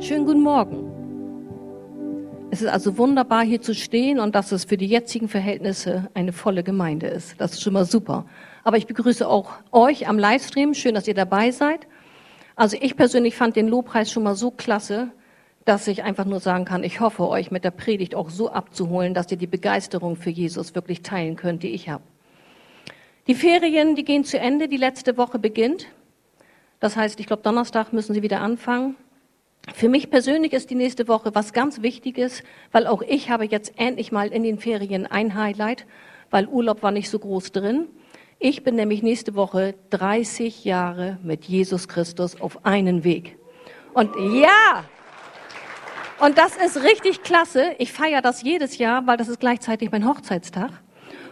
Schönen guten Morgen. Es ist also wunderbar, hier zu stehen und dass es für die jetzigen Verhältnisse eine volle Gemeinde ist. Das ist schon mal super. Aber ich begrüße auch euch am Livestream. Schön, dass ihr dabei seid. Also ich persönlich fand den Lobpreis schon mal so klasse, dass ich einfach nur sagen kann, ich hoffe, euch mit der Predigt auch so abzuholen, dass ihr die Begeisterung für Jesus wirklich teilen könnt, die ich habe. Die Ferien, die gehen zu Ende. Die letzte Woche beginnt. Das heißt, ich glaube, Donnerstag müssen sie wieder anfangen. Für mich persönlich ist die nächste Woche was ganz Wichtiges, weil auch ich habe jetzt endlich mal in den Ferien ein Highlight, weil Urlaub war nicht so groß drin. Ich bin nämlich nächste Woche 30 Jahre mit Jesus Christus auf einen Weg. Und ja, und das ist richtig klasse. Ich feiere das jedes Jahr, weil das ist gleichzeitig mein Hochzeitstag.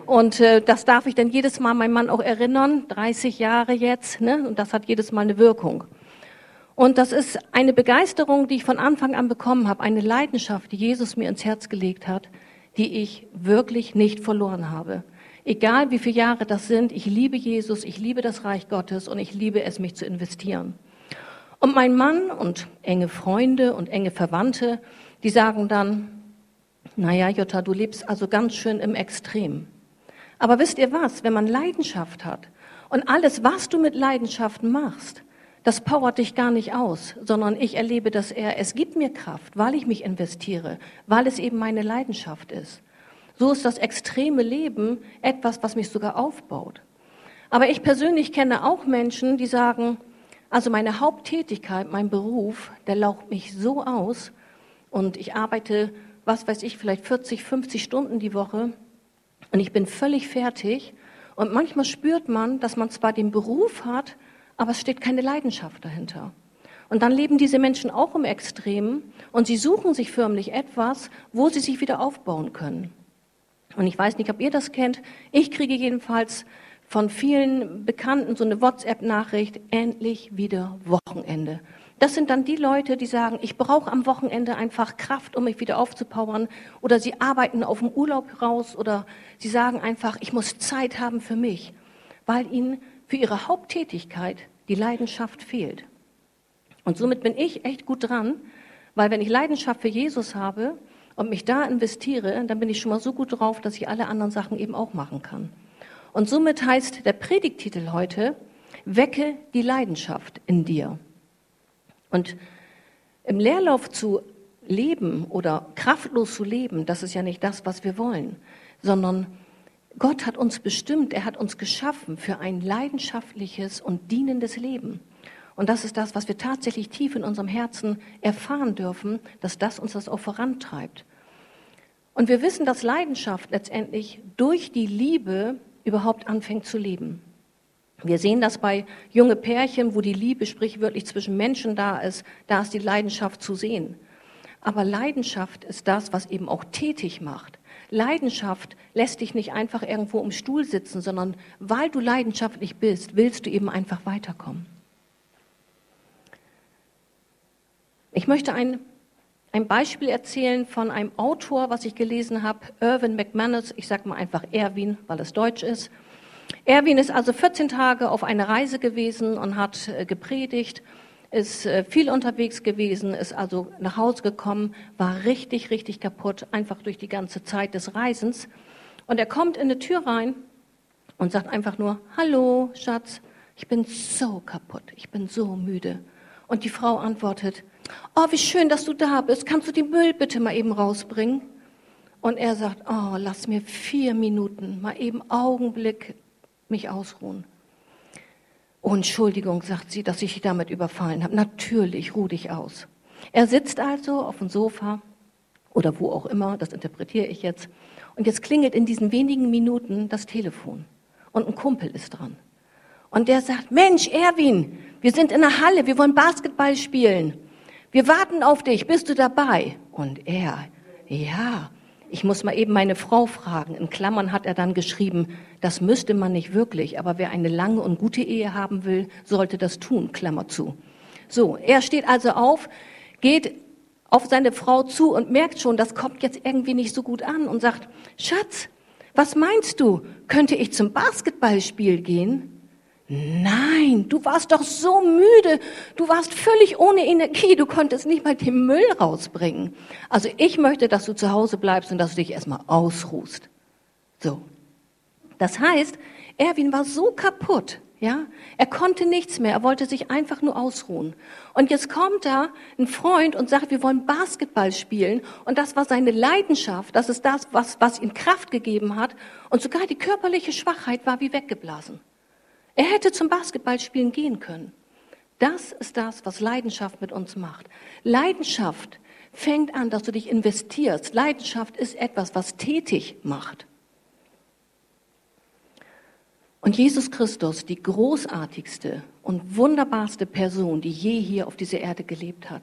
Und äh, das darf ich dann jedes Mal meinem Mann auch erinnern. 30 Jahre jetzt, ne? Und das hat jedes Mal eine Wirkung. Und das ist eine Begeisterung, die ich von Anfang an bekommen habe, eine Leidenschaft, die Jesus mir ins Herz gelegt hat, die ich wirklich nicht verloren habe. Egal wie viele Jahre das sind, ich liebe Jesus, ich liebe das Reich Gottes und ich liebe es, mich zu investieren. Und mein Mann und enge Freunde und enge Verwandte, die sagen dann, naja, Jutta, du lebst also ganz schön im Extrem. Aber wisst ihr was, wenn man Leidenschaft hat und alles, was du mit Leidenschaft machst, das powert dich gar nicht aus, sondern ich erlebe, dass er, es gibt mir Kraft, weil ich mich investiere, weil es eben meine Leidenschaft ist. So ist das extreme Leben etwas, was mich sogar aufbaut. Aber ich persönlich kenne auch Menschen, die sagen, also meine Haupttätigkeit, mein Beruf, der laucht mich so aus und ich arbeite, was weiß ich, vielleicht 40, 50 Stunden die Woche und ich bin völlig fertig und manchmal spürt man, dass man zwar den Beruf hat, aber es steht keine Leidenschaft dahinter. Und dann leben diese Menschen auch im Extremen und sie suchen sich förmlich etwas, wo sie sich wieder aufbauen können. Und ich weiß nicht, ob ihr das kennt. Ich kriege jedenfalls von vielen Bekannten so eine WhatsApp-Nachricht, endlich wieder Wochenende. Das sind dann die Leute, die sagen, ich brauche am Wochenende einfach Kraft, um mich wieder aufzupowern. Oder sie arbeiten auf dem Urlaub raus oder sie sagen einfach, ich muss Zeit haben für mich, weil ihnen für ihre Haupttätigkeit die Leidenschaft fehlt. Und somit bin ich echt gut dran, weil wenn ich Leidenschaft für Jesus habe und mich da investiere, dann bin ich schon mal so gut drauf, dass ich alle anderen Sachen eben auch machen kann. Und somit heißt der Predigtitel heute, wecke die Leidenschaft in dir. Und im Leerlauf zu leben oder kraftlos zu leben, das ist ja nicht das, was wir wollen, sondern Gott hat uns bestimmt, er hat uns geschaffen für ein leidenschaftliches und dienendes Leben. Und das ist das, was wir tatsächlich tief in unserem Herzen erfahren dürfen, dass das uns das auch vorantreibt. Und wir wissen, dass Leidenschaft letztendlich durch die Liebe überhaupt anfängt zu leben. Wir sehen das bei junge Pärchen, wo die Liebe sprichwörtlich zwischen Menschen da ist, da ist die Leidenschaft zu sehen. Aber Leidenschaft ist das, was eben auch tätig macht. Leidenschaft lässt dich nicht einfach irgendwo im Stuhl sitzen, sondern weil du leidenschaftlich bist, willst du eben einfach weiterkommen. Ich möchte ein, ein Beispiel erzählen von einem Autor, was ich gelesen habe, Irvin McManus. Ich sage mal einfach Erwin, weil es deutsch ist. Erwin ist also 14 Tage auf einer Reise gewesen und hat äh, gepredigt ist äh, viel unterwegs gewesen, ist also nach Hause gekommen, war richtig, richtig kaputt, einfach durch die ganze Zeit des Reisens. Und er kommt in eine Tür rein und sagt einfach nur, hallo, Schatz, ich bin so kaputt, ich bin so müde. Und die Frau antwortet, oh, wie schön, dass du da bist, kannst du den Müll bitte mal eben rausbringen? Und er sagt, oh, lass mir vier Minuten, mal eben Augenblick mich ausruhen. Oh, Entschuldigung, sagt sie, dass ich dich damit überfallen habe. Natürlich, ruh dich aus. Er sitzt also auf dem Sofa oder wo auch immer, das interpretiere ich jetzt. Und jetzt klingelt in diesen wenigen Minuten das Telefon. Und ein Kumpel ist dran. Und der sagt, Mensch, Erwin, wir sind in der Halle, wir wollen Basketball spielen. Wir warten auf dich, bist du dabei? Und er, ja, ich muss mal eben meine Frau fragen. In Klammern hat er dann geschrieben, das müsste man nicht wirklich, aber wer eine lange und gute Ehe haben will, sollte das tun, Klammer zu. So, er steht also auf, geht auf seine Frau zu und merkt schon, das kommt jetzt irgendwie nicht so gut an und sagt, Schatz, was meinst du? Könnte ich zum Basketballspiel gehen? Nein, du warst doch so müde, du warst völlig ohne Energie, du konntest nicht mal den Müll rausbringen. Also ich möchte, dass du zu Hause bleibst und dass du dich erstmal ausruhst. So. Das heißt, Erwin war so kaputt, ja, er konnte nichts mehr, er wollte sich einfach nur ausruhen. Und jetzt kommt da ein Freund und sagt, wir wollen Basketball spielen. Und das war seine Leidenschaft, das ist das, was, was ihm Kraft gegeben hat. Und sogar die körperliche Schwachheit war wie weggeblasen. Er hätte zum Basketballspielen gehen können. Das ist das, was Leidenschaft mit uns macht. Leidenschaft fängt an, dass du dich investierst. Leidenschaft ist etwas, was tätig macht. Und Jesus Christus, die großartigste und wunderbarste Person, die je hier auf dieser Erde gelebt hat.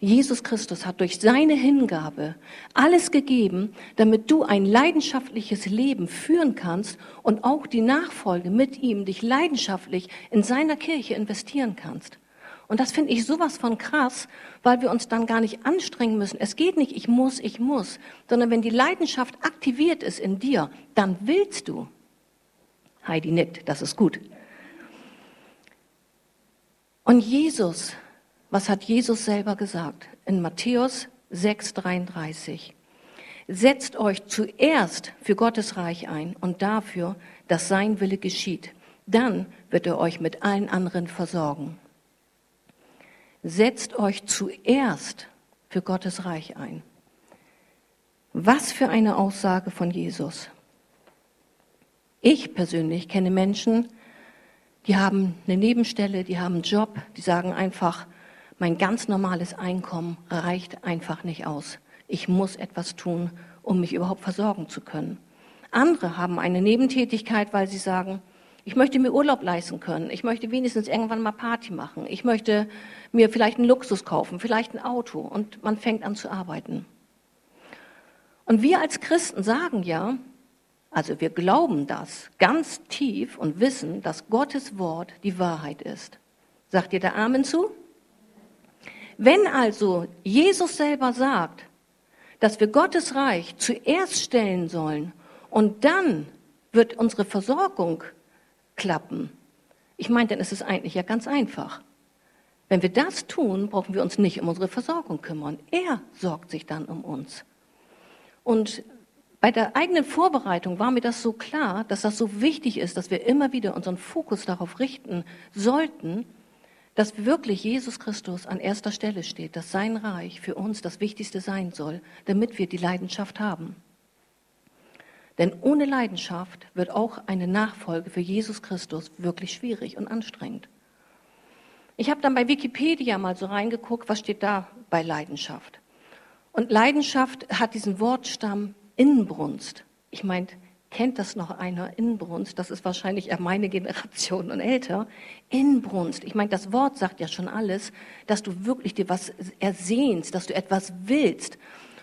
Jesus Christus hat durch seine Hingabe alles gegeben, damit du ein leidenschaftliches Leben führen kannst und auch die Nachfolge mit ihm dich leidenschaftlich in seiner Kirche investieren kannst. Und das finde ich sowas von krass, weil wir uns dann gar nicht anstrengen müssen. Es geht nicht, ich muss, ich muss, sondern wenn die Leidenschaft aktiviert ist in dir, dann willst du. Heidi nickt, das ist gut. Und Jesus, was hat Jesus selber gesagt? In Matthäus 6,33. Setzt euch zuerst für Gottes Reich ein und dafür, dass sein Wille geschieht. Dann wird er euch mit allen anderen versorgen. Setzt euch zuerst für Gottes Reich ein. Was für eine Aussage von Jesus. Ich persönlich kenne Menschen, die haben eine Nebenstelle, die haben einen Job, die sagen einfach, mein ganz normales Einkommen reicht einfach nicht aus. Ich muss etwas tun, um mich überhaupt versorgen zu können. Andere haben eine Nebentätigkeit, weil sie sagen, ich möchte mir Urlaub leisten können. Ich möchte wenigstens irgendwann mal Party machen. Ich möchte mir vielleicht einen Luxus kaufen, vielleicht ein Auto. Und man fängt an zu arbeiten. Und wir als Christen sagen ja, also wir glauben das ganz tief und wissen, dass Gottes Wort die Wahrheit ist. Sagt ihr da Amen zu? Wenn also Jesus selber sagt, dass wir Gottes Reich zuerst stellen sollen und dann wird unsere Versorgung klappen, ich meine, dann ist es eigentlich ja ganz einfach. Wenn wir das tun, brauchen wir uns nicht um unsere Versorgung kümmern. Er sorgt sich dann um uns. Und bei der eigenen Vorbereitung war mir das so klar, dass das so wichtig ist, dass wir immer wieder unseren Fokus darauf richten sollten, dass wirklich Jesus Christus an erster Stelle steht, dass sein Reich für uns das Wichtigste sein soll, damit wir die Leidenschaft haben. Denn ohne Leidenschaft wird auch eine Nachfolge für Jesus Christus wirklich schwierig und anstrengend. Ich habe dann bei Wikipedia mal so reingeguckt, was steht da bei Leidenschaft. Und Leidenschaft hat diesen Wortstamm Inbrunst. Ich meine, kennt das noch einer? Inbrunst, das ist wahrscheinlich eher meine Generation und älter. Inbrunst, ich meine, das Wort sagt ja schon alles, dass du wirklich dir was ersehnst, dass du etwas willst.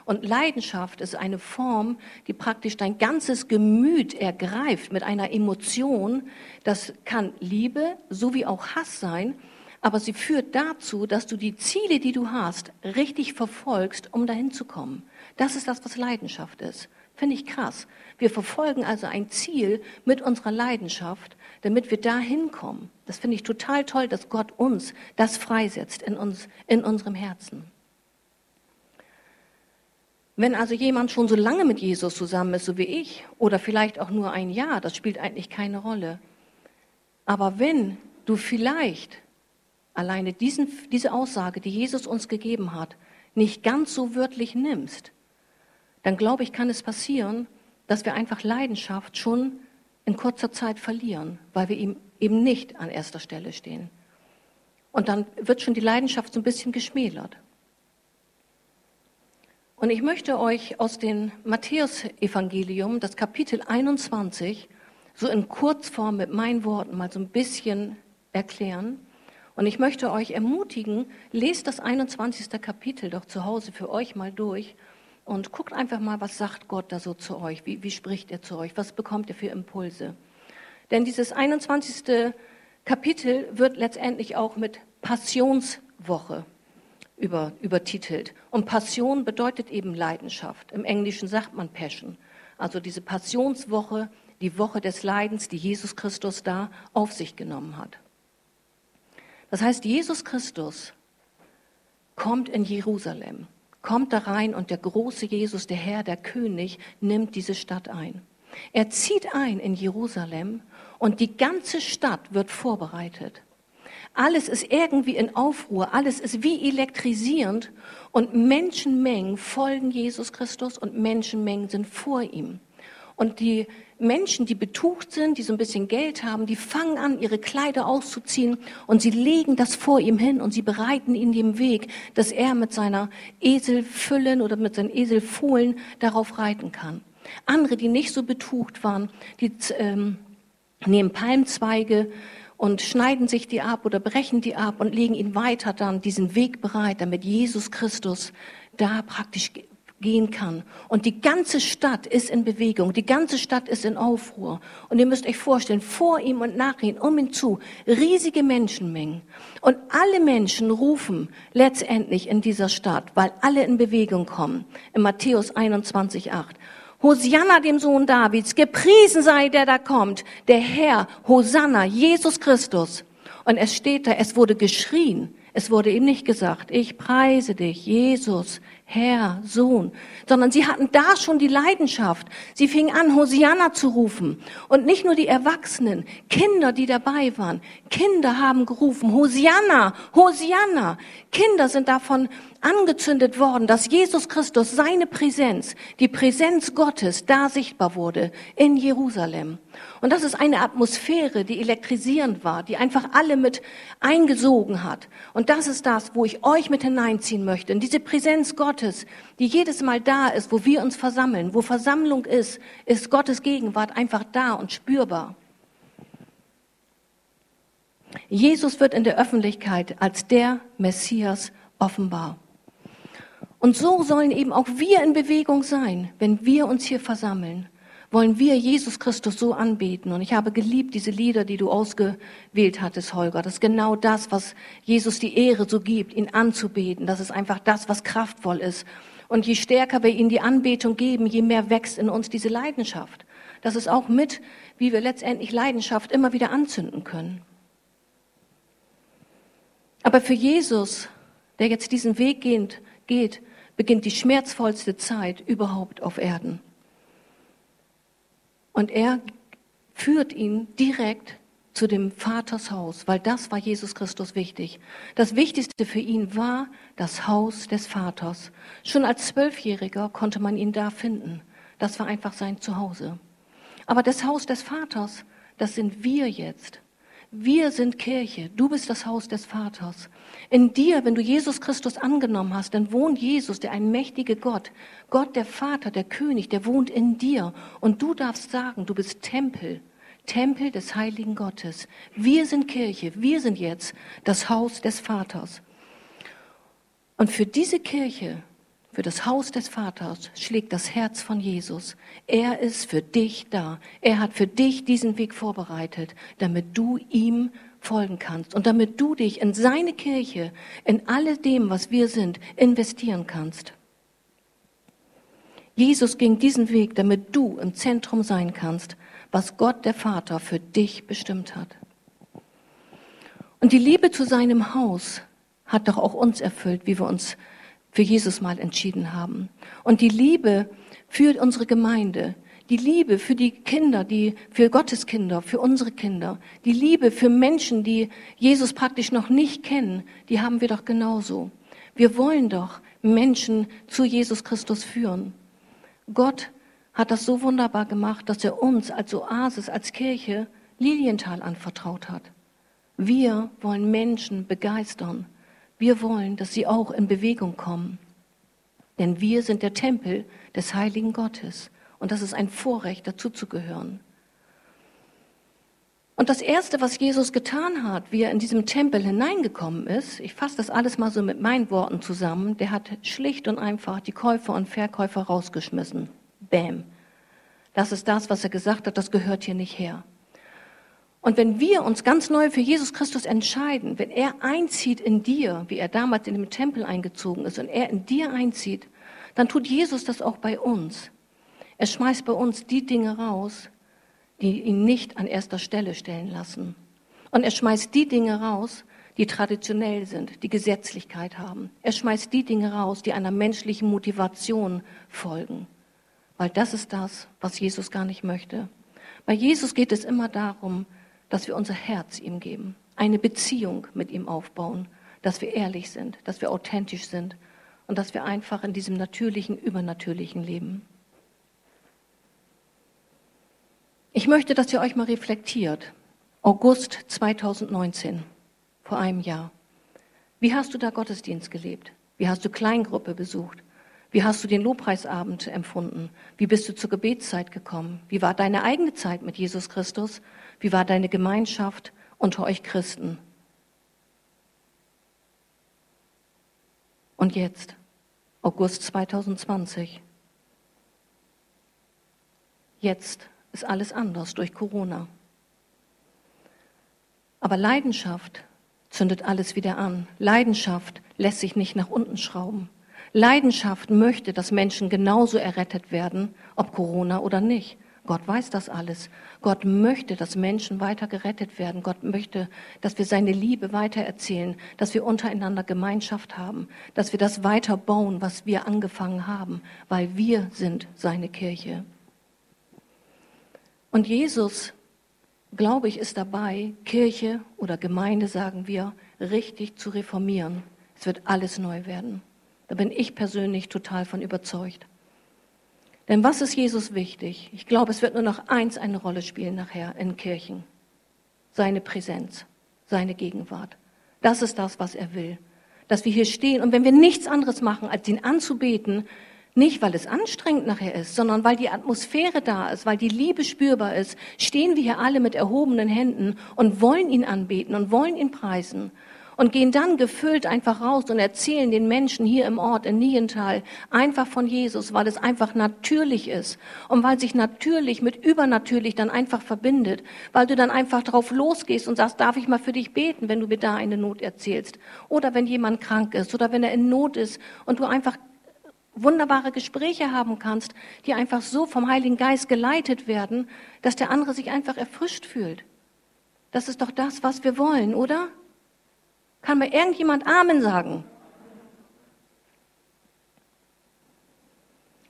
Und Leidenschaft ist eine Form, die praktisch dein ganzes Gemüt ergreift mit einer Emotion. Das kann Liebe sowie auch Hass sein, aber sie führt dazu, dass du die Ziele, die du hast, richtig verfolgst, um dahin zu kommen. Das ist das, was Leidenschaft ist. Finde ich krass. Wir verfolgen also ein Ziel mit unserer Leidenschaft, damit wir da hinkommen. Das finde ich total toll, dass Gott uns das freisetzt in uns, in unserem Herzen. Wenn also jemand schon so lange mit Jesus zusammen ist, so wie ich, oder vielleicht auch nur ein Jahr, das spielt eigentlich keine Rolle. Aber wenn du vielleicht alleine diesen, diese Aussage, die Jesus uns gegeben hat, nicht ganz so wörtlich nimmst, dann glaube ich, kann es passieren, dass wir einfach Leidenschaft schon in kurzer Zeit verlieren, weil wir ihm eben nicht an erster Stelle stehen. Und dann wird schon die Leidenschaft so ein bisschen geschmälert. Und ich möchte euch aus dem Matthäusevangelium, das Kapitel 21, so in Kurzform mit meinen Worten mal so ein bisschen erklären. Und ich möchte euch ermutigen, lest das 21. Kapitel doch zu Hause für euch mal durch und guckt einfach mal, was sagt Gott da so zu euch? Wie, wie spricht er zu euch? Was bekommt ihr für Impulse? Denn dieses 21. Kapitel wird letztendlich auch mit Passionswoche über, übertitelt. Und Passion bedeutet eben Leidenschaft. Im Englischen sagt man Passion. Also diese Passionswoche die Woche des Leidens, die Jesus Christus da auf sich genommen hat. Das heißt, Jesus Christus kommt in Jerusalem, kommt da rein und der große Jesus, der Herr, der König, nimmt diese Stadt ein. Er zieht ein in Jerusalem und die ganze Stadt wird vorbereitet. Alles ist irgendwie in Aufruhr, alles ist wie elektrisierend und Menschenmengen folgen Jesus Christus und Menschenmengen sind vor ihm. Und die Menschen, die betucht sind, die so ein bisschen Geld haben, die fangen an, ihre Kleider auszuziehen und sie legen das vor ihm hin und sie bereiten ihn den Weg, dass er mit seiner Eselfüllen oder mit seinen Eselfohlen darauf reiten kann. Andere, die nicht so betucht waren, die ähm, nehmen Palmzweige und schneiden sich die ab oder brechen die ab und legen ihn weiter dann diesen Weg bereit, damit Jesus Christus da praktisch gehen kann. Und die ganze Stadt ist in Bewegung, die ganze Stadt ist in Aufruhr. Und ihr müsst euch vorstellen, vor ihm und nach ihm, um ihn zu, riesige Menschenmengen. Und alle Menschen rufen letztendlich in dieser Stadt, weil alle in Bewegung kommen. In Matthäus 21, 8. Hosianna dem Sohn Davids, gepriesen sei der da kommt, der Herr, Hosanna, Jesus Christus. Und es steht da, es wurde geschrien. Es wurde ihm nicht gesagt, ich preise dich, Jesus, Herr, Sohn, sondern sie hatten da schon die Leidenschaft. Sie fingen an, Hosianna zu rufen. Und nicht nur die Erwachsenen, Kinder, die dabei waren. Kinder haben gerufen, Hosianna, Hosianna. Kinder sind davon angezündet worden, dass Jesus Christus seine Präsenz, die Präsenz Gottes da sichtbar wurde in Jerusalem. Und das ist eine Atmosphäre, die elektrisierend war, die einfach alle mit eingesogen hat. Und das ist das, wo ich euch mit hineinziehen möchte. In diese Präsenz Gottes, die jedes Mal da ist, wo wir uns versammeln. Wo Versammlung ist, ist Gottes Gegenwart einfach da und spürbar. Jesus wird in der Öffentlichkeit als der Messias offenbar. Und so sollen eben auch wir in Bewegung sein, wenn wir uns hier versammeln wollen wir Jesus Christus so anbeten. Und ich habe geliebt diese Lieder, die du ausgewählt hattest, Holger. Das ist genau das, was Jesus die Ehre so gibt, ihn anzubeten. Das ist einfach das, was kraftvoll ist. Und je stärker wir ihm die Anbetung geben, je mehr wächst in uns diese Leidenschaft. Das ist auch mit, wie wir letztendlich Leidenschaft immer wieder anzünden können. Aber für Jesus, der jetzt diesen Weg geht, geht beginnt die schmerzvollste Zeit überhaupt auf Erden. Und er führt ihn direkt zu dem Vaters Haus, weil das war Jesus Christus wichtig. Das Wichtigste für ihn war das Haus des Vaters. Schon als Zwölfjähriger konnte man ihn da finden. Das war einfach sein Zuhause. Aber das Haus des Vaters, das sind wir jetzt. Wir sind Kirche. Du bist das Haus des Vaters. In dir, wenn du Jesus Christus angenommen hast, dann wohnt Jesus, der ein mächtiger Gott, Gott der Vater, der König, der wohnt in dir. Und du darfst sagen, du bist Tempel, Tempel des heiligen Gottes. Wir sind Kirche, wir sind jetzt das Haus des Vaters. Und für diese Kirche, für das Haus des Vaters schlägt das Herz von Jesus. Er ist für dich da. Er hat für dich diesen Weg vorbereitet, damit du ihm folgen kannst und damit du dich in seine Kirche, in alle dem, was wir sind, investieren kannst. Jesus ging diesen Weg, damit du im Zentrum sein kannst, was Gott der Vater für dich bestimmt hat. Und die Liebe zu seinem Haus hat doch auch uns erfüllt, wie wir uns für Jesus mal entschieden haben. Und die Liebe für unsere Gemeinde, die Liebe für die Kinder, die, für Gottes Kinder, für unsere Kinder, die Liebe für Menschen, die Jesus praktisch noch nicht kennen, die haben wir doch genauso. Wir wollen doch Menschen zu Jesus Christus führen. Gott hat das so wunderbar gemacht, dass er uns als Oasis, als Kirche Lilienthal anvertraut hat. Wir wollen Menschen begeistern. Wir wollen, dass sie auch in Bewegung kommen. Denn wir sind der Tempel des heiligen Gottes. Und das ist ein Vorrecht, dazu zu gehören. Und das Erste, was Jesus getan hat, wie er in diesem Tempel hineingekommen ist, ich fasse das alles mal so mit meinen Worten zusammen, der hat schlicht und einfach die Käufer und Verkäufer rausgeschmissen. Bäm. Das ist das, was er gesagt hat, das gehört hier nicht her. Und wenn wir uns ganz neu für Jesus Christus entscheiden, wenn er einzieht in dir, wie er damals in dem Tempel eingezogen ist, und er in dir einzieht, dann tut Jesus das auch bei uns. Er schmeißt bei uns die Dinge raus, die ihn nicht an erster Stelle stellen lassen. Und er schmeißt die Dinge raus, die traditionell sind, die Gesetzlichkeit haben. Er schmeißt die Dinge raus, die einer menschlichen Motivation folgen. Weil das ist das, was Jesus gar nicht möchte. Bei Jesus geht es immer darum, dass wir unser Herz ihm geben, eine Beziehung mit ihm aufbauen, dass wir ehrlich sind, dass wir authentisch sind und dass wir einfach in diesem natürlichen, übernatürlichen leben. Ich möchte, dass ihr euch mal reflektiert. August 2019, vor einem Jahr. Wie hast du da Gottesdienst gelebt? Wie hast du Kleingruppe besucht? Wie hast du den Lobpreisabend empfunden? Wie bist du zur Gebetszeit gekommen? Wie war deine eigene Zeit mit Jesus Christus? Wie war deine Gemeinschaft unter euch Christen? Und jetzt, August 2020. Jetzt ist alles anders durch Corona. Aber Leidenschaft zündet alles wieder an. Leidenschaft lässt sich nicht nach unten schrauben. Leidenschaft möchte, dass Menschen genauso errettet werden, ob Corona oder nicht. Gott weiß das alles. Gott möchte, dass Menschen weiter gerettet werden. Gott möchte, dass wir seine Liebe weitererzählen, dass wir untereinander Gemeinschaft haben, dass wir das weiter bauen, was wir angefangen haben, weil wir sind seine Kirche. Und Jesus, glaube ich, ist dabei, Kirche oder Gemeinde, sagen wir, richtig zu reformieren. Es wird alles neu werden. Da bin ich persönlich total von überzeugt. Denn was ist Jesus wichtig? Ich glaube, es wird nur noch eins eine Rolle spielen nachher in Kirchen. Seine Präsenz, seine Gegenwart. Das ist das, was er will. Dass wir hier stehen und wenn wir nichts anderes machen, als ihn anzubeten, nicht, weil es anstrengend nachher ist, sondern weil die Atmosphäre da ist, weil die Liebe spürbar ist, stehen wir hier alle mit erhobenen Händen und wollen ihn anbeten und wollen ihn preisen und gehen dann gefüllt einfach raus und erzählen den Menschen hier im Ort in Niental einfach von Jesus, weil es einfach natürlich ist und weil sich natürlich mit übernatürlich dann einfach verbindet, weil du dann einfach drauf losgehst und sagst, darf ich mal für dich beten, wenn du mir da eine Not erzählst oder wenn jemand krank ist oder wenn er in Not ist und du einfach wunderbare Gespräche haben kannst, die einfach so vom Heiligen Geist geleitet werden, dass der andere sich einfach erfrischt fühlt. Das ist doch das, was wir wollen, oder? Kann mir irgendjemand Amen sagen?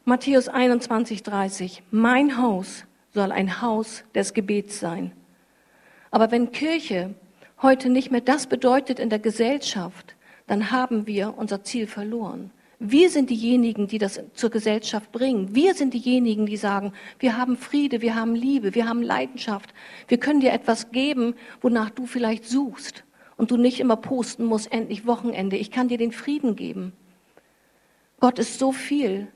Matthäus 21, 30. Mein Haus soll ein Haus des Gebets sein. Aber wenn Kirche heute nicht mehr das bedeutet in der Gesellschaft, dann haben wir unser Ziel verloren. Wir sind diejenigen, die das zur Gesellschaft bringen. Wir sind diejenigen, die sagen, wir haben Friede, wir haben Liebe, wir haben Leidenschaft. Wir können dir etwas geben, wonach du vielleicht suchst und du nicht immer posten musst, endlich Wochenende. Ich kann dir den Frieden geben. Gott ist so viel,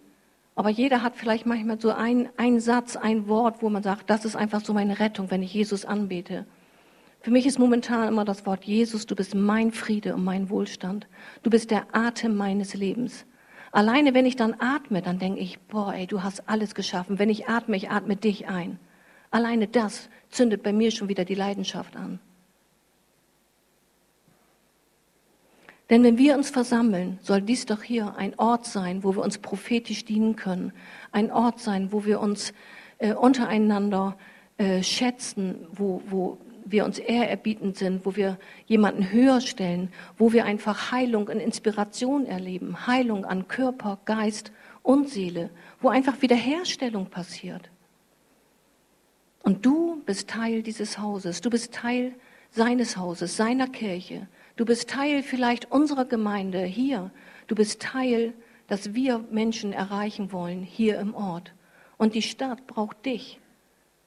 aber jeder hat vielleicht manchmal so ein, ein Satz, ein Wort, wo man sagt, das ist einfach so meine Rettung, wenn ich Jesus anbete. Für mich ist momentan immer das Wort Jesus, du bist mein Friede und mein Wohlstand. Du bist der Atem meines Lebens. Alleine wenn ich dann atme, dann denke ich, boah, ey, du hast alles geschaffen. Wenn ich atme, ich atme dich ein. Alleine das zündet bei mir schon wieder die Leidenschaft an. Denn wenn wir uns versammeln, soll dies doch hier ein Ort sein, wo wir uns prophetisch dienen können. Ein Ort sein, wo wir uns äh, untereinander äh, schätzen, wo, wo wir uns ehrerbietend sind, wo wir jemanden höher stellen, wo wir einfach Heilung und Inspiration erleben, Heilung an Körper, Geist und Seele, wo einfach Wiederherstellung passiert. Und du bist Teil dieses Hauses, du bist Teil seines Hauses, seiner Kirche, du bist Teil vielleicht unserer Gemeinde hier, du bist Teil, dass wir Menschen erreichen wollen hier im Ort. Und die Stadt braucht dich.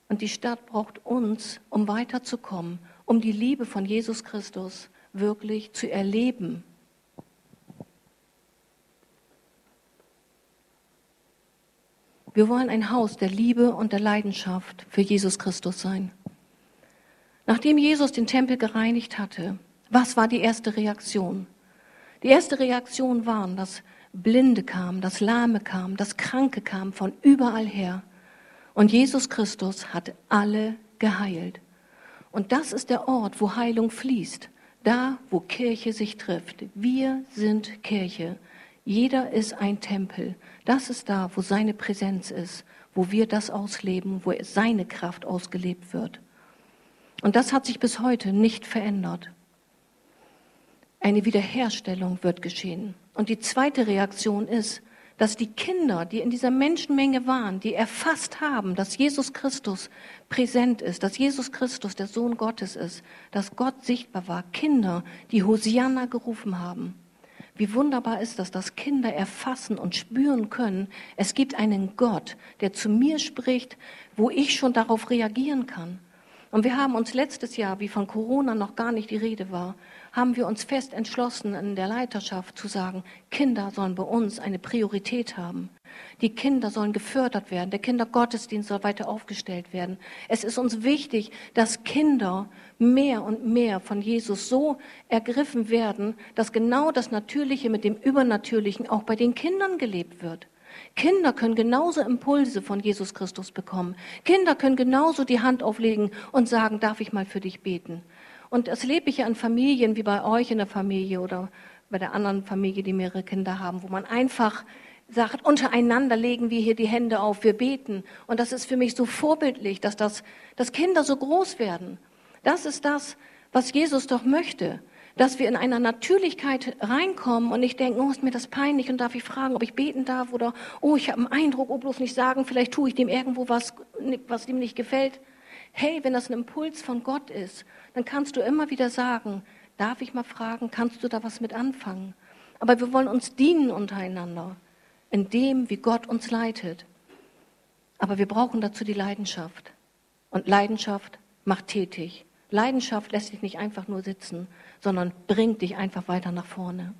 Und die Stadt braucht uns, um weiterzukommen, um die Liebe von Jesus Christus wirklich zu erleben. Wir wollen ein Haus der Liebe und der Leidenschaft für Jesus Christus sein. Nachdem Jesus den Tempel gereinigt hatte, was war die erste Reaktion? Die erste Reaktion war, dass Blinde kamen, dass Lahme kamen, dass Kranke kamen von überall her. Und Jesus Christus hat alle geheilt. Und das ist der Ort, wo Heilung fließt. Da, wo Kirche sich trifft. Wir sind Kirche. Jeder ist ein Tempel. Das ist da, wo seine Präsenz ist, wo wir das ausleben, wo seine Kraft ausgelebt wird. Und das hat sich bis heute nicht verändert. Eine Wiederherstellung wird geschehen. Und die zweite Reaktion ist, dass die Kinder, die in dieser Menschenmenge waren, die erfasst haben, dass Jesus Christus präsent ist, dass Jesus Christus der Sohn Gottes ist, dass Gott sichtbar war, Kinder, die Hosianna gerufen haben. Wie wunderbar ist das, dass Kinder erfassen und spüren können, es gibt einen Gott, der zu mir spricht, wo ich schon darauf reagieren kann. Und wir haben uns letztes Jahr, wie von Corona noch gar nicht die Rede war, haben wir uns fest entschlossen, in der Leiterschaft zu sagen, Kinder sollen bei uns eine Priorität haben. Die Kinder sollen gefördert werden. Der Kindergottesdienst soll weiter aufgestellt werden. Es ist uns wichtig, dass Kinder mehr und mehr von Jesus so ergriffen werden, dass genau das Natürliche mit dem Übernatürlichen auch bei den Kindern gelebt wird. Kinder können genauso Impulse von Jesus Christus bekommen. Kinder können genauso die Hand auflegen und sagen, darf ich mal für dich beten? Und das lebe ich ja in Familien wie bei euch in der Familie oder bei der anderen Familie, die mehrere Kinder haben, wo man einfach sagt, untereinander legen wir hier die Hände auf, wir beten. Und das ist für mich so vorbildlich, dass, das, dass Kinder so groß werden. Das ist das, was Jesus doch möchte. Dass wir in einer Natürlichkeit reinkommen und nicht denken, oh, ist mir das peinlich und darf ich fragen, ob ich beten darf oder, oh, ich habe einen Eindruck, oh, bloß nicht sagen, vielleicht tue ich dem irgendwo was, was ihm nicht gefällt. Hey, wenn das ein Impuls von Gott ist dann kannst du immer wieder sagen, darf ich mal fragen, kannst du da was mit anfangen? Aber wir wollen uns dienen untereinander, in dem, wie Gott uns leitet. Aber wir brauchen dazu die Leidenschaft. Und Leidenschaft macht tätig. Leidenschaft lässt dich nicht einfach nur sitzen, sondern bringt dich einfach weiter nach vorne.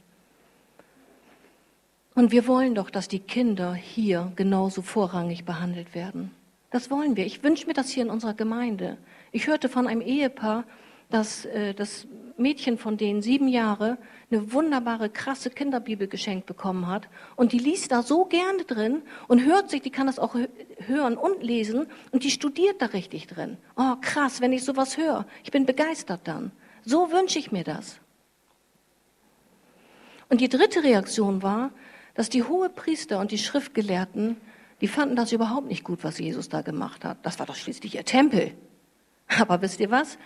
Und wir wollen doch, dass die Kinder hier genauso vorrangig behandelt werden. Das wollen wir. Ich wünsche mir das hier in unserer Gemeinde. Ich hörte von einem Ehepaar, dass äh, das Mädchen von denen sieben Jahre eine wunderbare, krasse Kinderbibel geschenkt bekommen hat. Und die liest da so gerne drin und hört sich, die kann das auch hören und lesen und die studiert da richtig drin. Oh, krass, wenn ich sowas höre. Ich bin begeistert dann. So wünsche ich mir das. Und die dritte Reaktion war, dass die hohe Priester und die Schriftgelehrten, die fanden das überhaupt nicht gut, was Jesus da gemacht hat. Das war doch schließlich ihr Tempel. Aber wisst ihr was?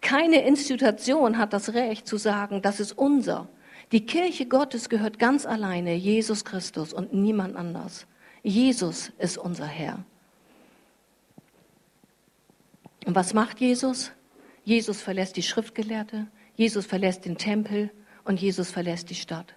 Keine Institution hat das Recht zu sagen, das ist unser. Die Kirche Gottes gehört ganz alleine Jesus Christus und niemand anders. Jesus ist unser Herr. Und was macht Jesus? Jesus verlässt die Schriftgelehrte, Jesus verlässt den Tempel und Jesus verlässt die Stadt.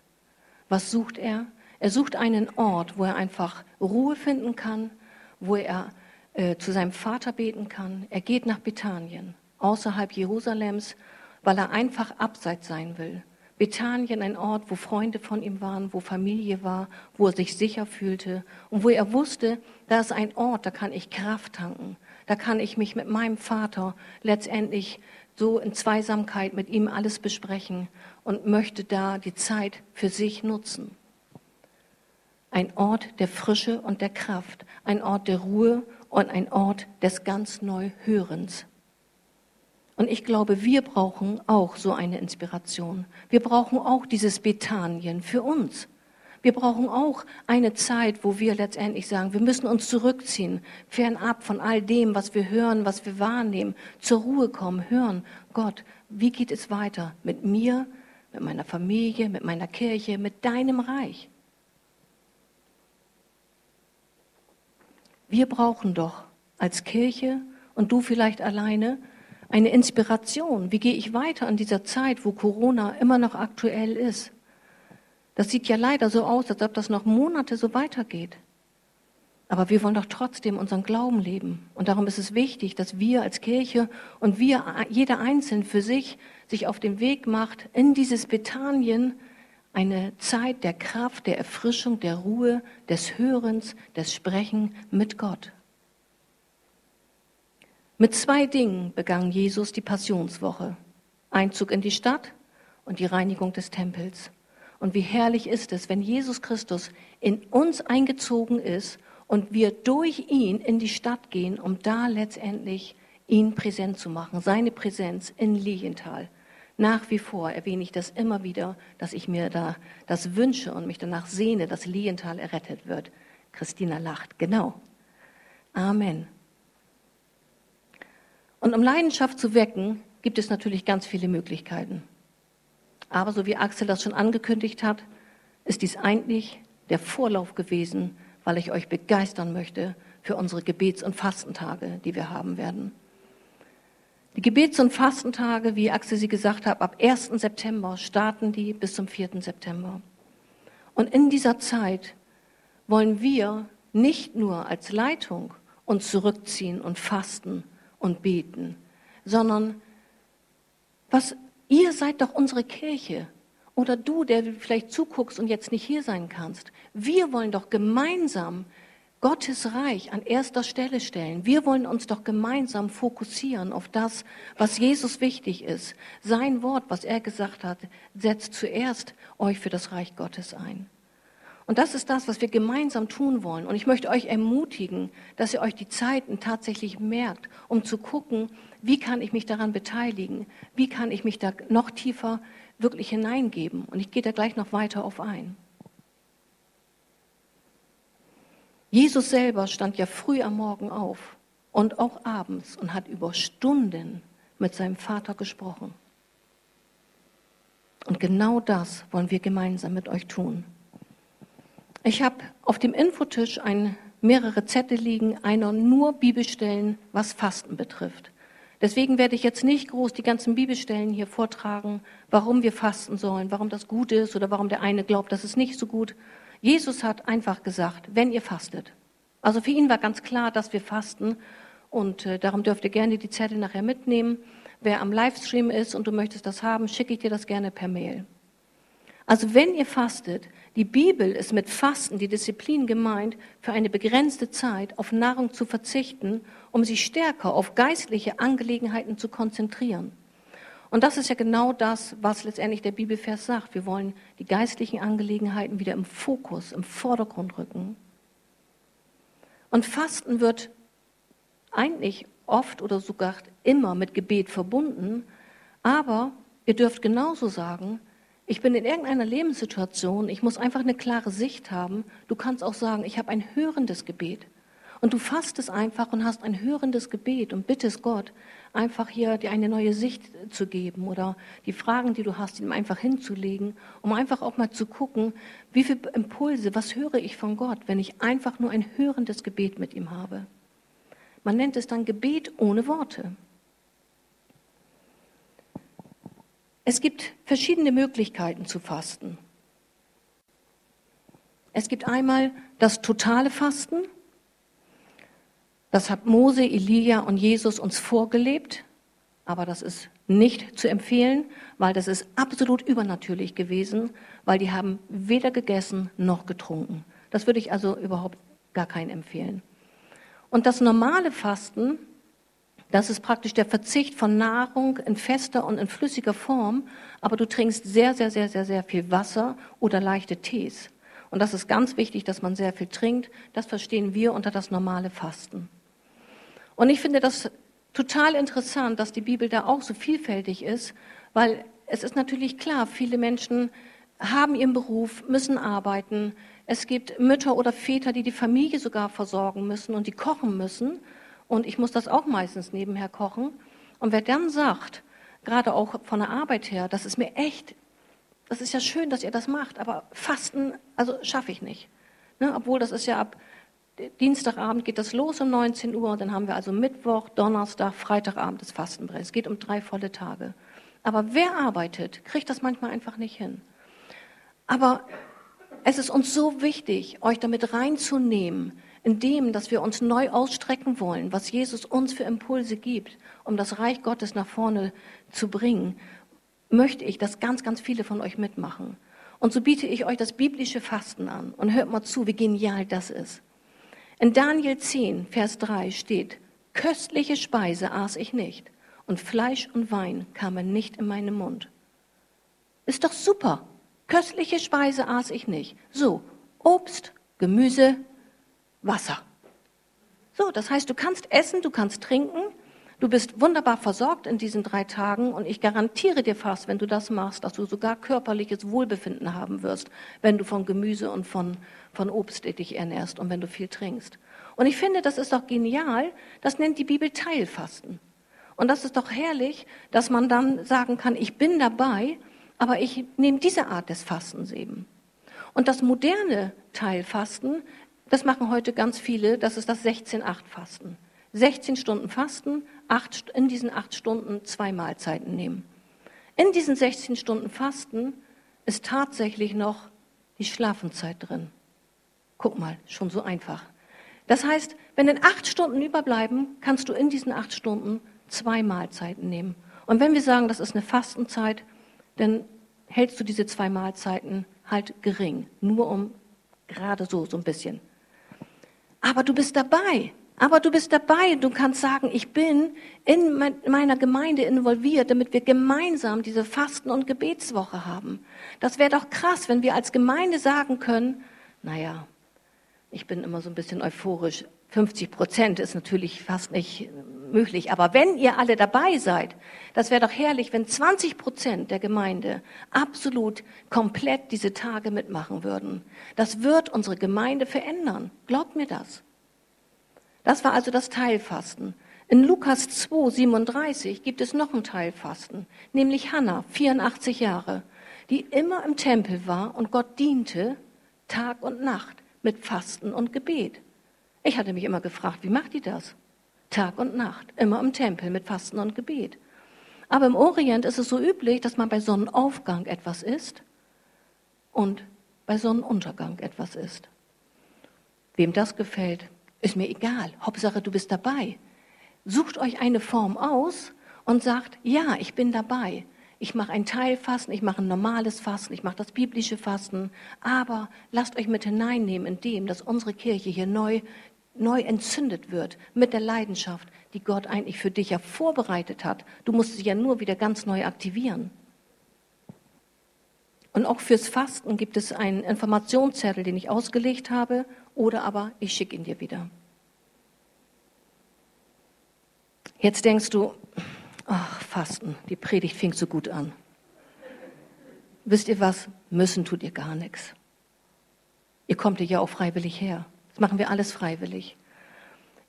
Was sucht er? Er sucht einen Ort, wo er einfach Ruhe finden kann, wo er äh, zu seinem Vater beten kann. Er geht nach Bethanien außerhalb Jerusalems, weil er einfach abseits sein will. Bethanien, ein Ort, wo Freunde von ihm waren, wo Familie war, wo er sich sicher fühlte und wo er wusste, da ist ein Ort, da kann ich Kraft tanken, da kann ich mich mit meinem Vater letztendlich so in Zweisamkeit mit ihm alles besprechen und möchte da die Zeit für sich nutzen. Ein Ort der Frische und der Kraft, ein Ort der Ruhe und ein Ort des ganz Neuhörens. Und ich glaube, wir brauchen auch so eine Inspiration. Wir brauchen auch dieses Bethanien für uns. Wir brauchen auch eine Zeit, wo wir letztendlich sagen, wir müssen uns zurückziehen, fernab von all dem, was wir hören, was wir wahrnehmen, zur Ruhe kommen, hören, Gott, wie geht es weiter mit mir, mit meiner Familie, mit meiner Kirche, mit deinem Reich? Wir brauchen doch als Kirche und du vielleicht alleine eine Inspiration. Wie gehe ich weiter in dieser Zeit, wo Corona immer noch aktuell ist? Das sieht ja leider so aus, als ob das noch Monate so weitergeht. Aber wir wollen doch trotzdem unseren Glauben leben. Und darum ist es wichtig, dass wir als Kirche und wir, jeder Einzelne für sich, sich auf den Weg macht, in dieses Bethanien eine Zeit der Kraft, der Erfrischung, der Ruhe, des Hörens, des Sprechen mit Gott. Mit zwei Dingen begann Jesus die Passionswoche. Einzug in die Stadt und die Reinigung des Tempels. Und wie herrlich ist es, wenn Jesus Christus in uns eingezogen ist und wir durch ihn in die Stadt gehen, um da letztendlich ihn präsent zu machen, seine Präsenz in Lilienthal. Nach wie vor erwähne ich das immer wieder, dass ich mir da das wünsche und mich danach sehne, dass Lilienthal errettet wird. Christina lacht, genau. Amen. Und um Leidenschaft zu wecken, gibt es natürlich ganz viele Möglichkeiten. Aber so wie Axel das schon angekündigt hat, ist dies eigentlich der Vorlauf gewesen, weil ich euch begeistern möchte für unsere Gebets- und Fastentage, die wir haben werden. Die Gebets- und Fastentage, wie Axel sie gesagt hat, ab 1. September starten die bis zum 4. September. Und in dieser Zeit wollen wir nicht nur als Leitung uns zurückziehen und fasten und beten, sondern was ihr seid doch unsere Kirche oder du, der vielleicht zuguckst und jetzt nicht hier sein kannst. Wir wollen doch gemeinsam Gottes Reich an erster Stelle stellen. Wir wollen uns doch gemeinsam fokussieren auf das, was Jesus wichtig ist. Sein Wort, was er gesagt hat, setzt zuerst euch für das Reich Gottes ein. Und das ist das, was wir gemeinsam tun wollen. Und ich möchte euch ermutigen, dass ihr euch die Zeiten tatsächlich merkt, um zu gucken, wie kann ich mich daran beteiligen? Wie kann ich mich da noch tiefer wirklich hineingeben? Und ich gehe da gleich noch weiter auf ein. Jesus selber stand ja früh am Morgen auf und auch abends und hat über Stunden mit seinem Vater gesprochen. Und genau das wollen wir gemeinsam mit euch tun. Ich habe auf dem Infotisch ein, mehrere Zettel liegen, einer nur Bibelstellen, was Fasten betrifft. Deswegen werde ich jetzt nicht groß die ganzen Bibelstellen hier vortragen, warum wir fasten sollen, warum das gut ist oder warum der eine glaubt, das ist nicht so gut. Jesus hat einfach gesagt, wenn ihr fastet. Also für ihn war ganz klar, dass wir fasten und äh, darum dürft ihr gerne die Zettel nachher mitnehmen. Wer am Livestream ist und du möchtest das haben, schicke ich dir das gerne per Mail. Also wenn ihr fastet, die Bibel ist mit Fasten, die Disziplin gemeint, für eine begrenzte Zeit auf Nahrung zu verzichten, um sich stärker auf geistliche Angelegenheiten zu konzentrieren. Und das ist ja genau das, was letztendlich der Bibelvers sagt. Wir wollen die geistlichen Angelegenheiten wieder im Fokus, im Vordergrund rücken. Und Fasten wird eigentlich oft oder sogar immer mit Gebet verbunden, aber ihr dürft genauso sagen, ich bin in irgendeiner Lebenssituation, ich muss einfach eine klare Sicht haben. Du kannst auch sagen, ich habe ein hörendes Gebet. Und du fastest einfach und hast ein hörendes Gebet und bittest Gott, einfach hier dir eine neue Sicht zu geben oder die Fragen, die du hast, ihm einfach hinzulegen, um einfach auch mal zu gucken, wie viele Impulse, was höre ich von Gott, wenn ich einfach nur ein hörendes Gebet mit ihm habe. Man nennt es dann Gebet ohne Worte. Es gibt verschiedene Möglichkeiten zu fasten. Es gibt einmal das totale Fasten. Das hat Mose, Elia und Jesus uns vorgelebt, aber das ist nicht zu empfehlen, weil das ist absolut übernatürlich gewesen, weil die haben weder gegessen noch getrunken. Das würde ich also überhaupt gar keinen empfehlen. Und das normale Fasten, das ist praktisch der Verzicht von Nahrung in fester und in flüssiger Form, aber du trinkst sehr, sehr, sehr, sehr, sehr viel Wasser oder leichte Tees. Und das ist ganz wichtig, dass man sehr viel trinkt. Das verstehen wir unter das normale Fasten. Und ich finde das total interessant, dass die Bibel da auch so vielfältig ist, weil es ist natürlich klar, viele Menschen haben ihren Beruf, müssen arbeiten. Es gibt Mütter oder Väter, die die Familie sogar versorgen müssen und die kochen müssen. Und ich muss das auch meistens nebenher kochen. Und wer dann sagt, gerade auch von der Arbeit her, das ist mir echt, das ist ja schön, dass ihr das macht, aber Fasten, also schaffe ich nicht. Ne? Obwohl das ist ja ab Dienstagabend geht das los um 19 Uhr, dann haben wir also Mittwoch, Donnerstag, Freitagabend das Fastenbrett. Es geht um drei volle Tage. Aber wer arbeitet, kriegt das manchmal einfach nicht hin. Aber es ist uns so wichtig, euch damit reinzunehmen, in dem, dass wir uns neu ausstrecken wollen, was Jesus uns für Impulse gibt, um das Reich Gottes nach vorne zu bringen, möchte ich, dass ganz, ganz viele von euch mitmachen. Und so biete ich euch das biblische Fasten an. Und hört mal zu, wie genial das ist. In Daniel 10, Vers 3 steht, köstliche Speise aß ich nicht und Fleisch und Wein kamen nicht in meinen Mund. Ist doch super. Köstliche Speise aß ich nicht. So, Obst, Gemüse, Wasser. So, das heißt, du kannst essen, du kannst trinken, du bist wunderbar versorgt in diesen drei Tagen und ich garantiere dir fast, wenn du das machst, dass du sogar körperliches Wohlbefinden haben wirst, wenn du von Gemüse und von, von Obst dich ernährst und wenn du viel trinkst. Und ich finde, das ist doch genial. Das nennt die Bibel Teilfasten. Und das ist doch herrlich, dass man dann sagen kann, ich bin dabei, aber ich nehme diese Art des Fastens eben. Und das moderne Teilfasten, das machen heute ganz viele, das ist das 16-8-Fasten. 16 Stunden Fasten, acht, in diesen acht Stunden zwei Mahlzeiten nehmen. In diesen 16 Stunden Fasten ist tatsächlich noch die Schlafenszeit drin. Guck mal, schon so einfach. Das heißt, wenn in acht Stunden überbleiben, kannst du in diesen acht Stunden zwei Mahlzeiten nehmen. Und wenn wir sagen, das ist eine Fastenzeit, dann hältst du diese zwei Mahlzeiten halt gering, nur um gerade so, so ein bisschen. Aber du bist dabei. Aber du bist dabei. Du kannst sagen, ich bin in meiner Gemeinde involviert, damit wir gemeinsam diese Fasten- und Gebetswoche haben. Das wäre doch krass, wenn wir als Gemeinde sagen können, naja, ich bin immer so ein bisschen euphorisch. 50 Prozent ist natürlich fast nicht möglich. Aber wenn ihr alle dabei seid, das wäre doch herrlich, wenn 20 Prozent der Gemeinde absolut komplett diese Tage mitmachen würden. Das wird unsere Gemeinde verändern. Glaubt mir das. Das war also das Teilfasten. In Lukas 2, 37 gibt es noch ein Teilfasten, nämlich Hannah, 84 Jahre, die immer im Tempel war und Gott diente, Tag und Nacht, mit Fasten und Gebet. Ich hatte mich immer gefragt, wie macht die das? Tag und Nacht, immer im Tempel mit Fasten und Gebet. Aber im Orient ist es so üblich, dass man bei Sonnenaufgang etwas isst und bei Sonnenuntergang etwas isst. Wem das gefällt, ist mir egal. Hauptsache, du bist dabei. Sucht euch eine Form aus und sagt, ja, ich bin dabei. Ich mache ein Teilfasten, ich mache ein normales Fasten, ich mache das biblische Fasten. Aber lasst euch mit hineinnehmen in dem, dass unsere Kirche hier neu neu entzündet wird mit der Leidenschaft, die Gott eigentlich für dich ja vorbereitet hat. Du musst sie ja nur wieder ganz neu aktivieren. Und auch fürs Fasten gibt es einen Informationszettel, den ich ausgelegt habe, oder aber ich schicke ihn dir wieder. Jetzt denkst du, ach, Fasten, die Predigt fing so gut an. Wisst ihr was? Müssen tut ihr gar nichts. Ihr kommt ja auch freiwillig her. Das machen wir alles freiwillig.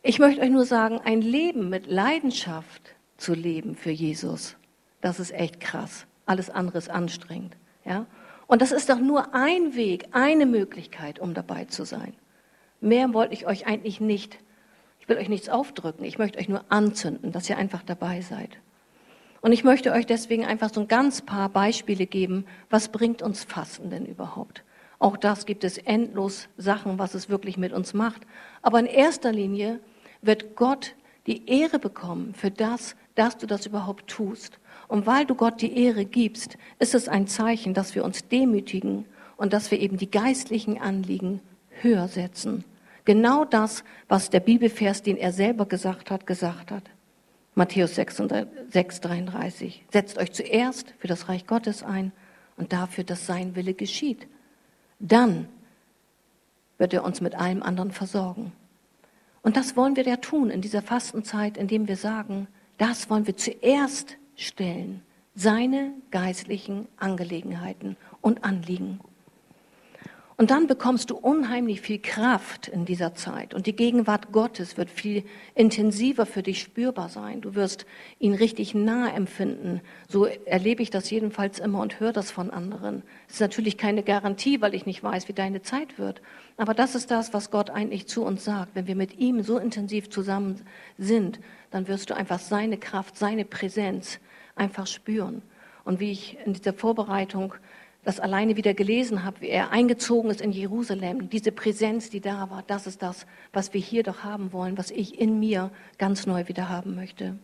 Ich möchte euch nur sagen, ein Leben mit Leidenschaft zu leben für Jesus, das ist echt krass. Alles andere ist anstrengend. Ja? Und das ist doch nur ein Weg, eine Möglichkeit, um dabei zu sein. Mehr wollte ich euch eigentlich nicht. Ich will euch nichts aufdrücken. Ich möchte euch nur anzünden, dass ihr einfach dabei seid. Und ich möchte euch deswegen einfach so ein ganz paar Beispiele geben, was bringt uns Fasten denn überhaupt? Auch das gibt es endlos Sachen, was es wirklich mit uns macht. Aber in erster Linie wird Gott die Ehre bekommen für das, dass du das überhaupt tust. Und weil du Gott die Ehre gibst, ist es ein Zeichen, dass wir uns demütigen und dass wir eben die geistlichen Anliegen höher setzen. Genau das, was der Bibelvers, den er selber gesagt hat, gesagt hat. Matthäus 6, 6 33. Setzt euch zuerst für das Reich Gottes ein und dafür, dass sein Wille geschieht dann wird er uns mit allem anderen versorgen. Und das wollen wir ja tun in dieser Fastenzeit, indem wir sagen, das wollen wir zuerst stellen, seine geistlichen Angelegenheiten und Anliegen. Und dann bekommst du unheimlich viel Kraft in dieser Zeit. Und die Gegenwart Gottes wird viel intensiver für dich spürbar sein. Du wirst ihn richtig nah empfinden. So erlebe ich das jedenfalls immer und höre das von anderen. Es ist natürlich keine Garantie, weil ich nicht weiß, wie deine Zeit wird. Aber das ist das, was Gott eigentlich zu uns sagt. Wenn wir mit ihm so intensiv zusammen sind, dann wirst du einfach seine Kraft, seine Präsenz einfach spüren. Und wie ich in dieser Vorbereitung das alleine wieder gelesen habe, wie er eingezogen ist in Jerusalem, diese Präsenz, die da war, das ist das, was wir hier doch haben wollen, was ich in mir ganz neu wieder haben möchte.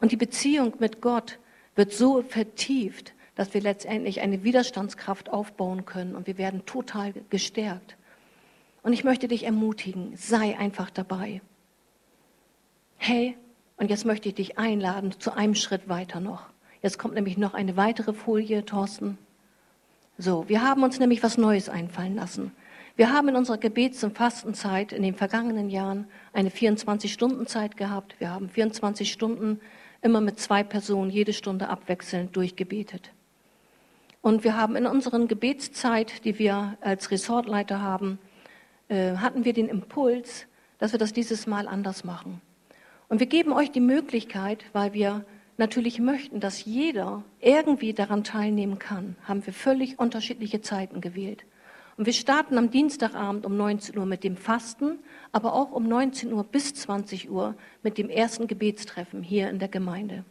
Und die Beziehung mit Gott wird so vertieft, dass wir letztendlich eine Widerstandskraft aufbauen können und wir werden total gestärkt. Und ich möchte dich ermutigen, sei einfach dabei. Hey, und jetzt möchte ich dich einladen zu einem Schritt weiter noch. Jetzt kommt nämlich noch eine weitere Folie, Thorsten. So, wir haben uns nämlich was Neues einfallen lassen. Wir haben in unserer Gebets- und Fastenzeit in den vergangenen Jahren eine 24-Stunden-Zeit gehabt. Wir haben 24 Stunden immer mit zwei Personen jede Stunde abwechselnd durchgebetet. Und wir haben in unseren Gebetszeit, die wir als Resortleiter haben, äh, hatten wir den Impuls, dass wir das dieses Mal anders machen. Und wir geben euch die Möglichkeit, weil wir natürlich möchten, dass jeder irgendwie daran teilnehmen kann, haben wir völlig unterschiedliche Zeiten gewählt. Und wir starten am Dienstagabend um 19 Uhr mit dem Fasten, aber auch um 19 Uhr bis 20 Uhr mit dem ersten Gebetstreffen hier in der Gemeinde.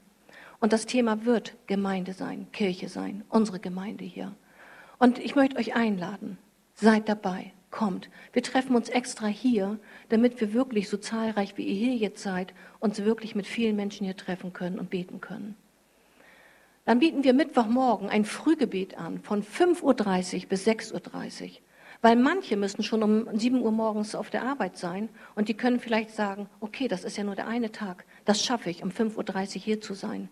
Und das Thema wird Gemeinde sein, Kirche sein, unsere Gemeinde hier. Und ich möchte euch einladen, seid dabei, kommt. Wir treffen uns extra hier, damit wir wirklich so zahlreich wie ihr hier jetzt seid, uns wirklich mit vielen Menschen hier treffen können und beten können. Dann bieten wir Mittwochmorgen ein Frühgebet an von 5.30 Uhr bis 6.30 Uhr. Weil manche müssen schon um 7 Uhr morgens auf der Arbeit sein und die können vielleicht sagen, okay, das ist ja nur der eine Tag, das schaffe ich, um 5.30 Uhr hier zu sein.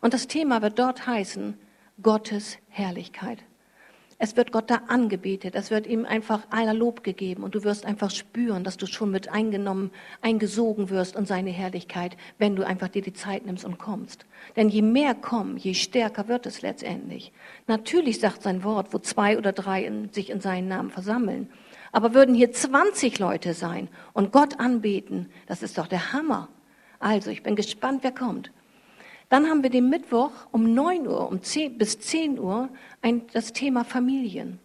Und das Thema wird dort heißen, Gottes Herrlichkeit. Es wird Gott da angebetet, es wird ihm einfach aller Lob gegeben und du wirst einfach spüren, dass du schon mit eingenommen, eingesogen wirst in seine Herrlichkeit, wenn du einfach dir die Zeit nimmst und kommst. Denn je mehr kommen, je stärker wird es letztendlich. Natürlich sagt sein Wort, wo zwei oder drei in, sich in seinen Namen versammeln. Aber würden hier 20 Leute sein und Gott anbeten, das ist doch der Hammer. Also, ich bin gespannt, wer kommt. Dann haben wir den Mittwoch um 9 Uhr um 10, bis 10 Uhr ein, das Thema Familien.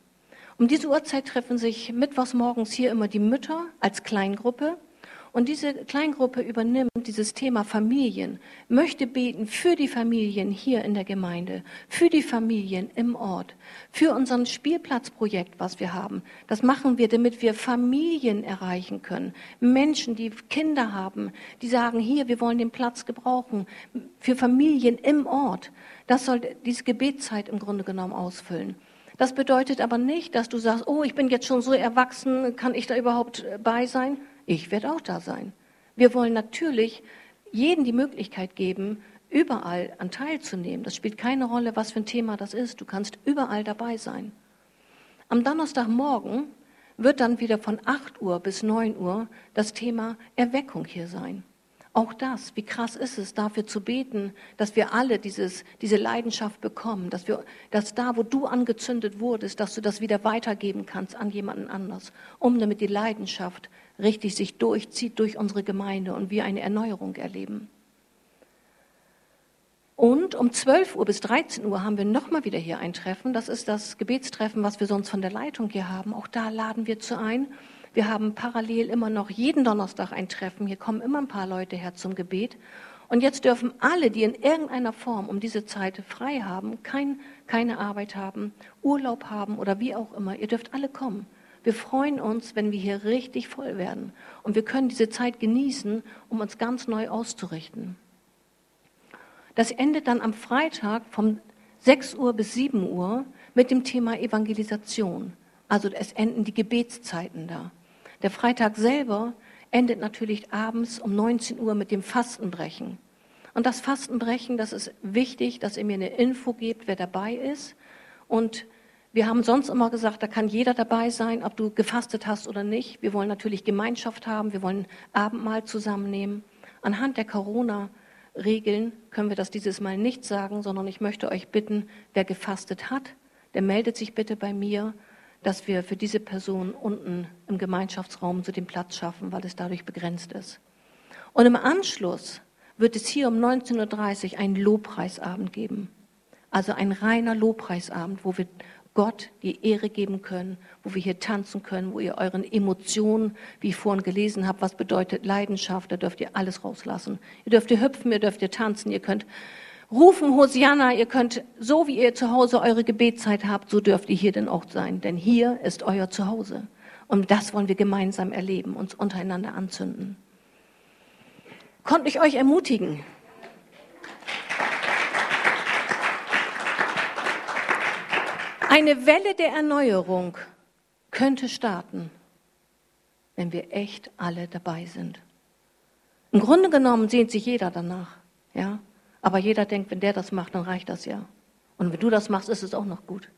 Um diese Uhrzeit treffen sich mittwochs morgens hier immer die Mütter als Kleingruppe und diese Kleingruppe übernimmt dieses Thema Familien, möchte beten für die Familien hier in der Gemeinde, für die Familien im Ort, für unseren Spielplatzprojekt, was wir haben. Das machen wir, damit wir Familien erreichen können. Menschen, die Kinder haben, die sagen, hier, wir wollen den Platz gebrauchen, für Familien im Ort. Das soll diese Gebetszeit im Grunde genommen ausfüllen. Das bedeutet aber nicht, dass du sagst, oh, ich bin jetzt schon so erwachsen, kann ich da überhaupt bei sein? Ich werde auch da sein. Wir wollen natürlich jeden die Möglichkeit geben, überall an teilzunehmen. Das spielt keine Rolle, was für ein Thema das ist. Du kannst überall dabei sein. Am Donnerstagmorgen wird dann wieder von 8 Uhr bis 9 Uhr das Thema Erweckung hier sein. Auch das, wie krass ist es, dafür zu beten, dass wir alle dieses, diese Leidenschaft bekommen, dass wir, dass da, wo du angezündet wurdest, dass du das wieder weitergeben kannst an jemanden anders, um damit die Leidenschaft richtig sich durchzieht durch unsere Gemeinde und wir eine Erneuerung erleben. Und um 12 Uhr bis 13 Uhr haben wir nochmal wieder hier ein Treffen. Das ist das Gebetstreffen, was wir sonst von der Leitung hier haben. Auch da laden wir zu ein. Wir haben parallel immer noch jeden Donnerstag ein Treffen. Hier kommen immer ein paar Leute her zum Gebet. Und jetzt dürfen alle, die in irgendeiner Form um diese Zeit frei haben, kein, keine Arbeit haben, Urlaub haben oder wie auch immer, ihr dürft alle kommen. Wir freuen uns, wenn wir hier richtig voll werden. Und wir können diese Zeit genießen, um uns ganz neu auszurichten. Das endet dann am Freitag von 6 Uhr bis 7 Uhr mit dem Thema Evangelisation. Also es enden die Gebetszeiten da. Der Freitag selber endet natürlich abends um 19 Uhr mit dem Fastenbrechen. Und das Fastenbrechen, das ist wichtig, dass ihr mir eine Info gebt, wer dabei ist. Und wir haben sonst immer gesagt, da kann jeder dabei sein, ob du gefastet hast oder nicht. Wir wollen natürlich Gemeinschaft haben, wir wollen Abendmahl zusammennehmen. Anhand der Corona-Regeln können wir das dieses Mal nicht sagen, sondern ich möchte euch bitten, wer gefastet hat, der meldet sich bitte bei mir, dass wir für diese Person unten im Gemeinschaftsraum so den Platz schaffen, weil es dadurch begrenzt ist. Und im Anschluss wird es hier um 19.30 Uhr einen Lobpreisabend geben. Also ein reiner Lobpreisabend, wo wir Gott die Ehre geben können, wo wir hier tanzen können, wo ihr euren Emotionen, wie ich vorhin gelesen habe, was bedeutet Leidenschaft, da dürft ihr alles rauslassen. Ihr dürft ihr hüpfen, ihr dürft ihr tanzen, ihr könnt rufen Hosianna, ihr könnt, so wie ihr zu Hause eure Gebetszeit habt, so dürft ihr hier denn auch sein, denn hier ist euer Zuhause. Und das wollen wir gemeinsam erleben, uns untereinander anzünden. Konnte ich euch ermutigen? Eine Welle der Erneuerung könnte starten, wenn wir echt alle dabei sind. Im Grunde genommen sehnt sich jeder danach, ja. Aber jeder denkt, wenn der das macht, dann reicht das ja. Und wenn du das machst, ist es auch noch gut.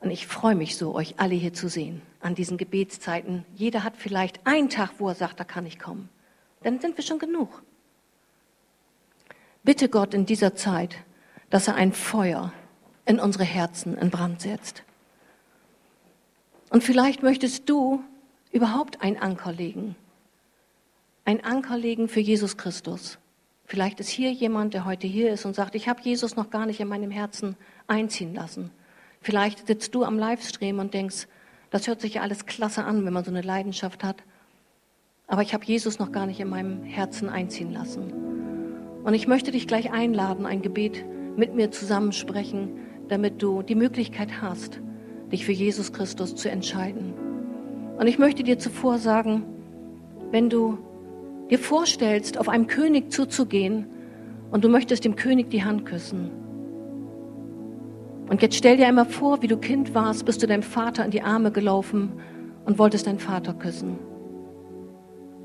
Und ich freue mich so, euch alle hier zu sehen an diesen Gebetszeiten. Jeder hat vielleicht einen Tag, wo er sagt, da kann ich kommen. Dann sind wir schon genug. Bitte Gott in dieser Zeit, dass er ein Feuer in unsere Herzen in Brand setzt. Und vielleicht möchtest du überhaupt einen Anker legen. Ein Anker legen für Jesus Christus. Vielleicht ist hier jemand, der heute hier ist und sagt, ich habe Jesus noch gar nicht in meinem Herzen einziehen lassen. Vielleicht sitzt du am Livestream und denkst, das hört sich ja alles klasse an, wenn man so eine Leidenschaft hat. Aber ich habe Jesus noch gar nicht in meinem Herzen einziehen lassen. Und ich möchte dich gleich einladen, ein Gebet mit mir zusammensprechen, damit du die Möglichkeit hast, dich für Jesus Christus zu entscheiden. Und ich möchte dir zuvor sagen, wenn du dir vorstellst, auf einem König zuzugehen und du möchtest dem König die Hand küssen. Und jetzt stell dir einmal vor, wie du Kind warst, bist du deinem Vater in die Arme gelaufen und wolltest deinen Vater küssen.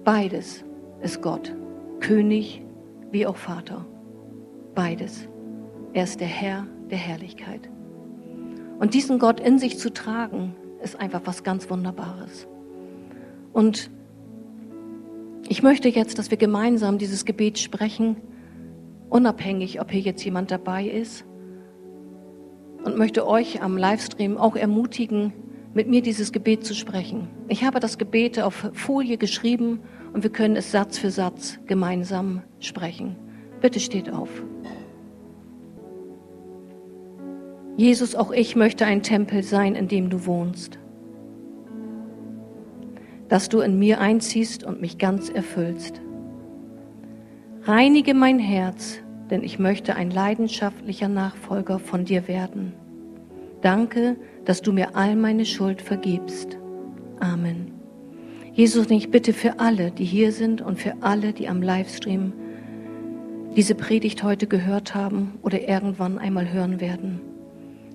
Beides ist Gott, König wie auch Vater. Beides. Er ist der Herr der Herrlichkeit. Und diesen Gott in sich zu tragen, ist einfach was ganz Wunderbares. Und ich möchte jetzt, dass wir gemeinsam dieses Gebet sprechen, unabhängig, ob hier jetzt jemand dabei ist. Und möchte euch am Livestream auch ermutigen, mit mir dieses Gebet zu sprechen. Ich habe das Gebet auf Folie geschrieben und wir können es Satz für Satz gemeinsam sprechen. Bitte steht auf. Jesus, auch ich möchte ein Tempel sein, in dem du wohnst. Dass du in mir einziehst und mich ganz erfüllst. Reinige mein Herz, denn ich möchte ein leidenschaftlicher Nachfolger von dir werden. Danke, dass du mir all meine Schuld vergibst. Amen. Jesus, ich bitte für alle, die hier sind und für alle, die am Livestream diese Predigt heute gehört haben oder irgendwann einmal hören werden.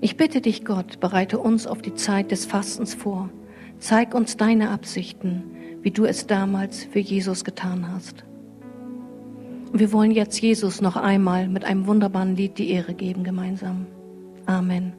Ich bitte dich, Gott, bereite uns auf die Zeit des Fastens vor. Zeig uns deine Absichten, wie du es damals für Jesus getan hast. Wir wollen jetzt Jesus noch einmal mit einem wunderbaren Lied die Ehre geben gemeinsam. Amen.